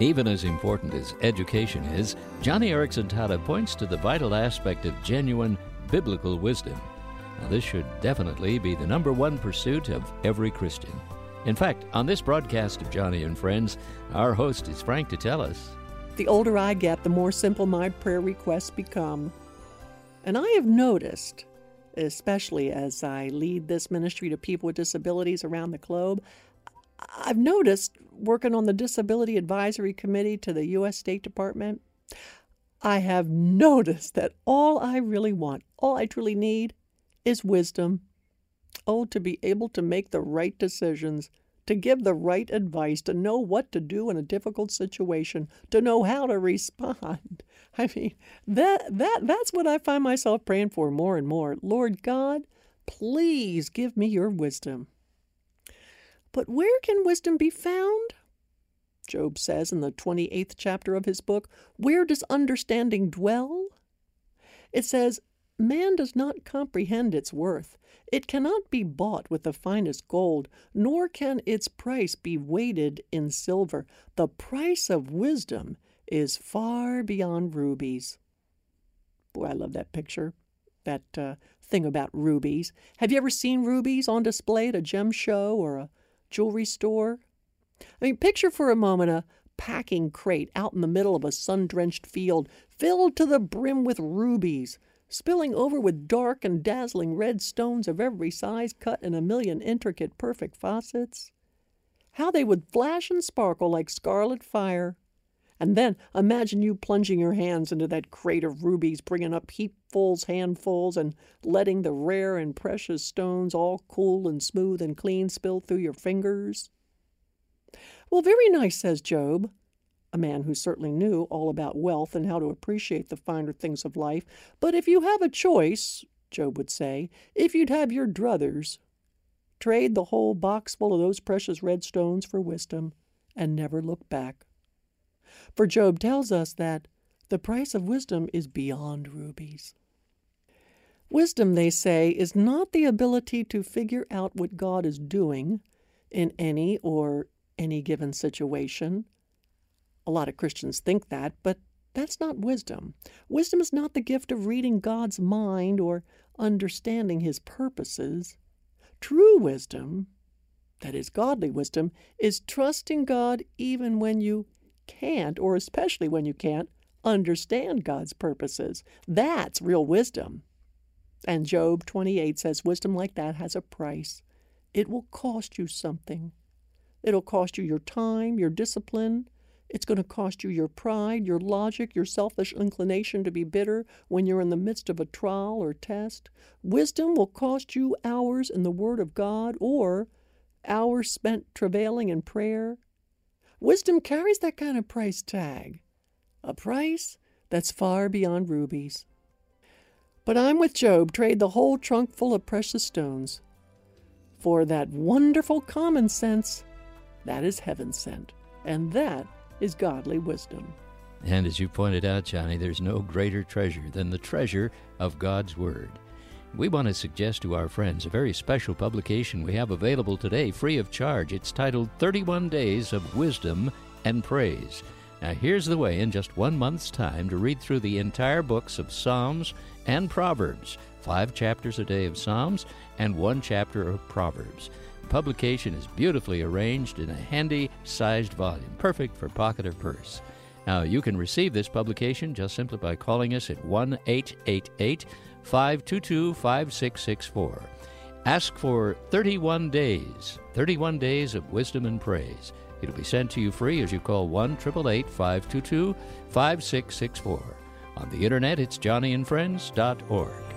Even as important as education is, Joni Eareckson Tada points to the vital aspect of genuine biblical wisdom. Now, this should definitely be the number one pursuit of every Christian. In fact, on this broadcast of Joni and Friends, our host is frank to tell us. The older I get, the more simple my prayer requests become. And I have noticed, especially as I lead this ministry to people with disabilities around the globe, I've noticed working on the Disability Advisory Committee to the U.S. State Department, I have noticed that all I really want, all I truly need, is wisdom. Oh, to be able to make the right decisions, to give the right advice, to know what to do in a difficult situation, to know how to respond. I mean, that that that's what I find myself praying for more and more. Lord God, please give me your wisdom. But where can wisdom be found? Job says in the 28th chapter of his book, Where does understanding dwell? It says, Man does not comprehend its worth. It cannot be bought with the finest gold, nor can its price be weighted in silver. The price of wisdom is far beyond rubies. Boy, I love that picture, that uh, thing about rubies. Have you ever seen rubies on display at a gem show or a jewelry store? I mean, picture for a moment a packing crate out in the middle of a sun drenched field, filled to the brim with rubies, spilling over with dark and dazzling red stones of every size cut in a million intricate, perfect facets. How they would flash and sparkle like scarlet fire. And then imagine you plunging your hands into that crate of rubies, bringing up heapfuls, handfuls, and letting the rare and precious stones, all cool and smooth and clean, spill through your fingers. Well, very nice, says Job, a man who certainly knew all about wealth and how to appreciate the finer things of life. But if you have a choice, Job would say, if you'd have your druthers, trade the whole box full of those precious red stones for wisdom and never look back. For Job tells us that the price of wisdom is beyond rubies. Wisdom, they say, is not the ability to figure out what God is doing in any or any given situation. A lot of Christians think that, but that's not wisdom. Wisdom is not the gift of reading God's mind or understanding his purposes. True wisdom, that is godly wisdom, is trusting God even when you can't, or especially when you can't, understand God's purposes. That's real wisdom. And Job 28 says wisdom like that has a price. It will cost you something. It'll cost you your time, your discipline. It's going to cost you your pride, your logic, your selfish inclination to be bitter when you're in the midst of a trial or test. Wisdom will cost you hours in the Word of God or hours spent travailing in prayer. Wisdom carries that kind of price tag, a price that's far beyond rubies. But I'm with Job, trade the whole trunk full of precious stones for that wonderful common sense that is heaven sent, and that is godly wisdom. And as you pointed out, Joni, there's no greater treasure than the treasure of God's Word. We want to suggest to our friends a very special publication we have available today, free of charge. It's titled 31 Days of Wisdom and Praise. Now, here's the way in just one month's time to read through the entire books of Psalms and Proverbs five chapters a day of Psalms and one chapter of Proverbs. The publication is beautifully arranged in a handy sized volume, perfect for pocket or purse. Now, you can receive this publication just simply by calling us at 1 888 522 5664. Ask for 31 days, 31 days of wisdom and praise. It'll be sent to you free as you call 1 888 522 5664. On the internet, it's joniandfriends.org.